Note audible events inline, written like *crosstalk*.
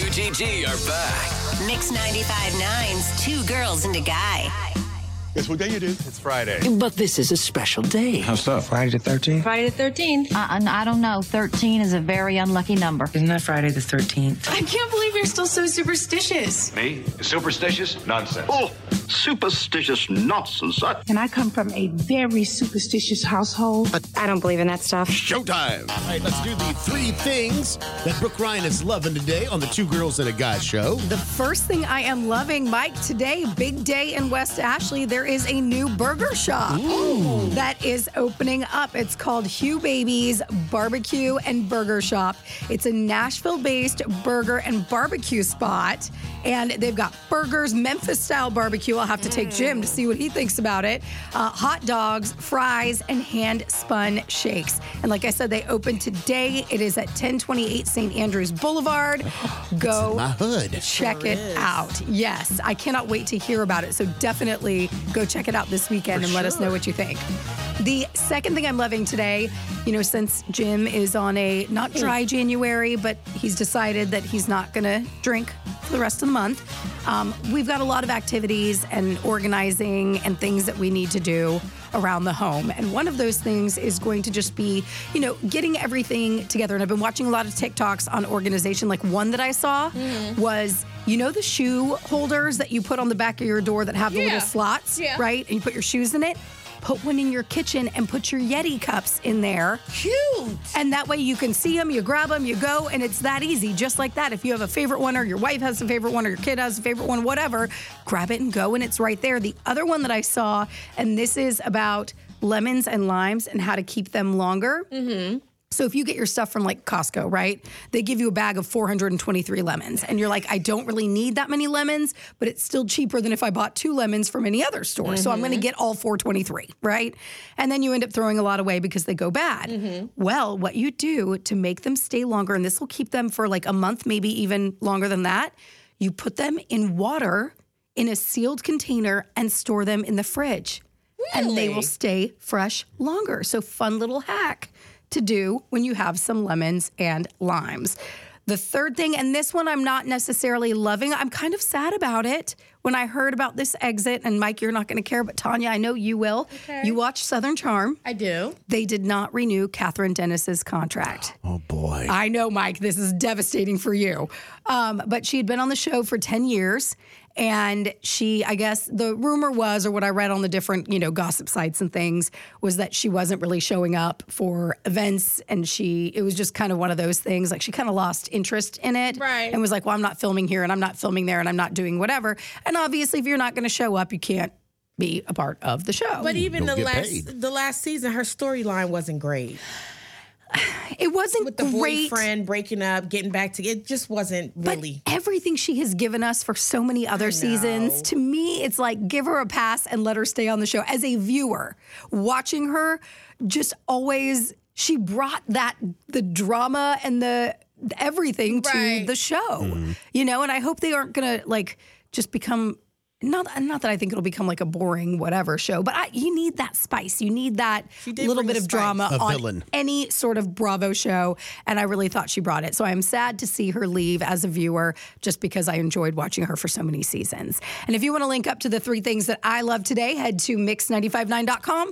2GG are back. Mix 95.9's Two Girls and a Guy. Guess what day it is? It's Friday. But this is a special day. How so? Friday the 13th? Friday the 13th. Uh, I don't know. 13 is a very unlucky number. Isn't that Friday the 13th? I can't believe you're still so superstitious. Me? Superstitious? Nonsense. Oh, superstitious nonsense. I- And I come from a very superstitious household. But I don't believe in that stuff. Showtime. All right, let's do the three things that Brooke Ryan is loving today on the Two Girls and a Guy show. The first thing I am loving, Mike, today, big day in West Ashley, there is a new burger shop that is opening up. It's called Hugh Baby's Barbecue and Burger Shop. It's a Nashville based burger and barbecue spot. And they've got burgers, Memphis style barbecue. I'll have to take Jim to see what he thinks about it. Uh, hot dogs, fries, and hand spun shakes. And like I said, they open today. It is at 1028 St. Andrews Boulevard. Go My hood. check it out. Yes, I cannot wait to hear about it. So definitely go check it out this weekend and let us know what you think. The second thing I'm loving today, you know, since Jim is on a not dry January, but he's decided that he's not going to drink for the rest of the month, um, we've got a lot of activities and organizing and things that we need to do around the home. And one of those things is going to just be, you know, getting everything together. And I've been watching a lot of TikToks on organization. Like one that I saw was, you know, the shoe holders that you put on the back of your door that have the Yeah. little slots, Yeah. right? And you put your shoes in it. Put one in your kitchen and put your Yeti cups in there. Cute. And that way you can see them, you grab them, you go, and it's that easy. Just like that. If you have a favorite one, or your wife has a favorite one, or your kid has a favorite one, whatever, grab it and go, and it's right there. The other one that I saw, and this is about lemons and limes and how to keep them longer. Mm-hmm. So if you get your stuff from like Costco, right? They give you a bag of 423 lemons and you're like, I don't really need that many lemons, but it's still cheaper than if I bought two lemons from any other store. So I'm going to mm-hmm. get all 423, right? And then you end up throwing a lot away because they go bad. Mm-hmm. Well, what you do to make them stay longer and this will keep them for like a month, maybe even longer than that, you put them in water in a sealed container and store them in the fridge. And they will stay fresh longer. So, fun little hack to do when you have some lemons and limes. The third thing, and this one I'm not necessarily loving, I'm kind of sad about it. When I heard about this exit, and Mike, you're not going to care, but Tanya, I know you will. You watch Southern Charm. I do. They did not renew Kathryn Dennis's contract. *gasps* Oh, boy. I know, Mike, this is devastating for you. Um, but she had been on the show for 10 years. And she, I guess the rumor was, or what I read on the different, you know, gossip sites and things, was that she wasn't really showing up for events. And she, it was just kind of one of those things. Like she kind of lost interest in it. Right. And was like, well, I'm not filming here and I'm not filming there and I'm not doing whatever. And obviously, if you're not going to show up, you can't be a part of the show. But even Don't the last paid. the last season, her storyline wasn't great. *sighs* it wasn't With the great. boyfriend breaking up, getting back together, it just wasn't really. But everything she has given us for so many other seasons, to me, it's like give her a pass and let her stay on the show. As a viewer, watching her, just always she brought that the drama and the everything to the show. Mm-hmm. You know, and I hope they aren't gonna like just become not not that I think it'll become like a boring whatever show, but I, you need that spice. You need that did little bit of spice. drama A on villain. any sort of Bravo show, and I really thought she brought it. So I am sad to see her leave as a viewer, just because I enjoyed watching her for so many seasons. And if you want to link up to the three things that I love today, head to mix959.com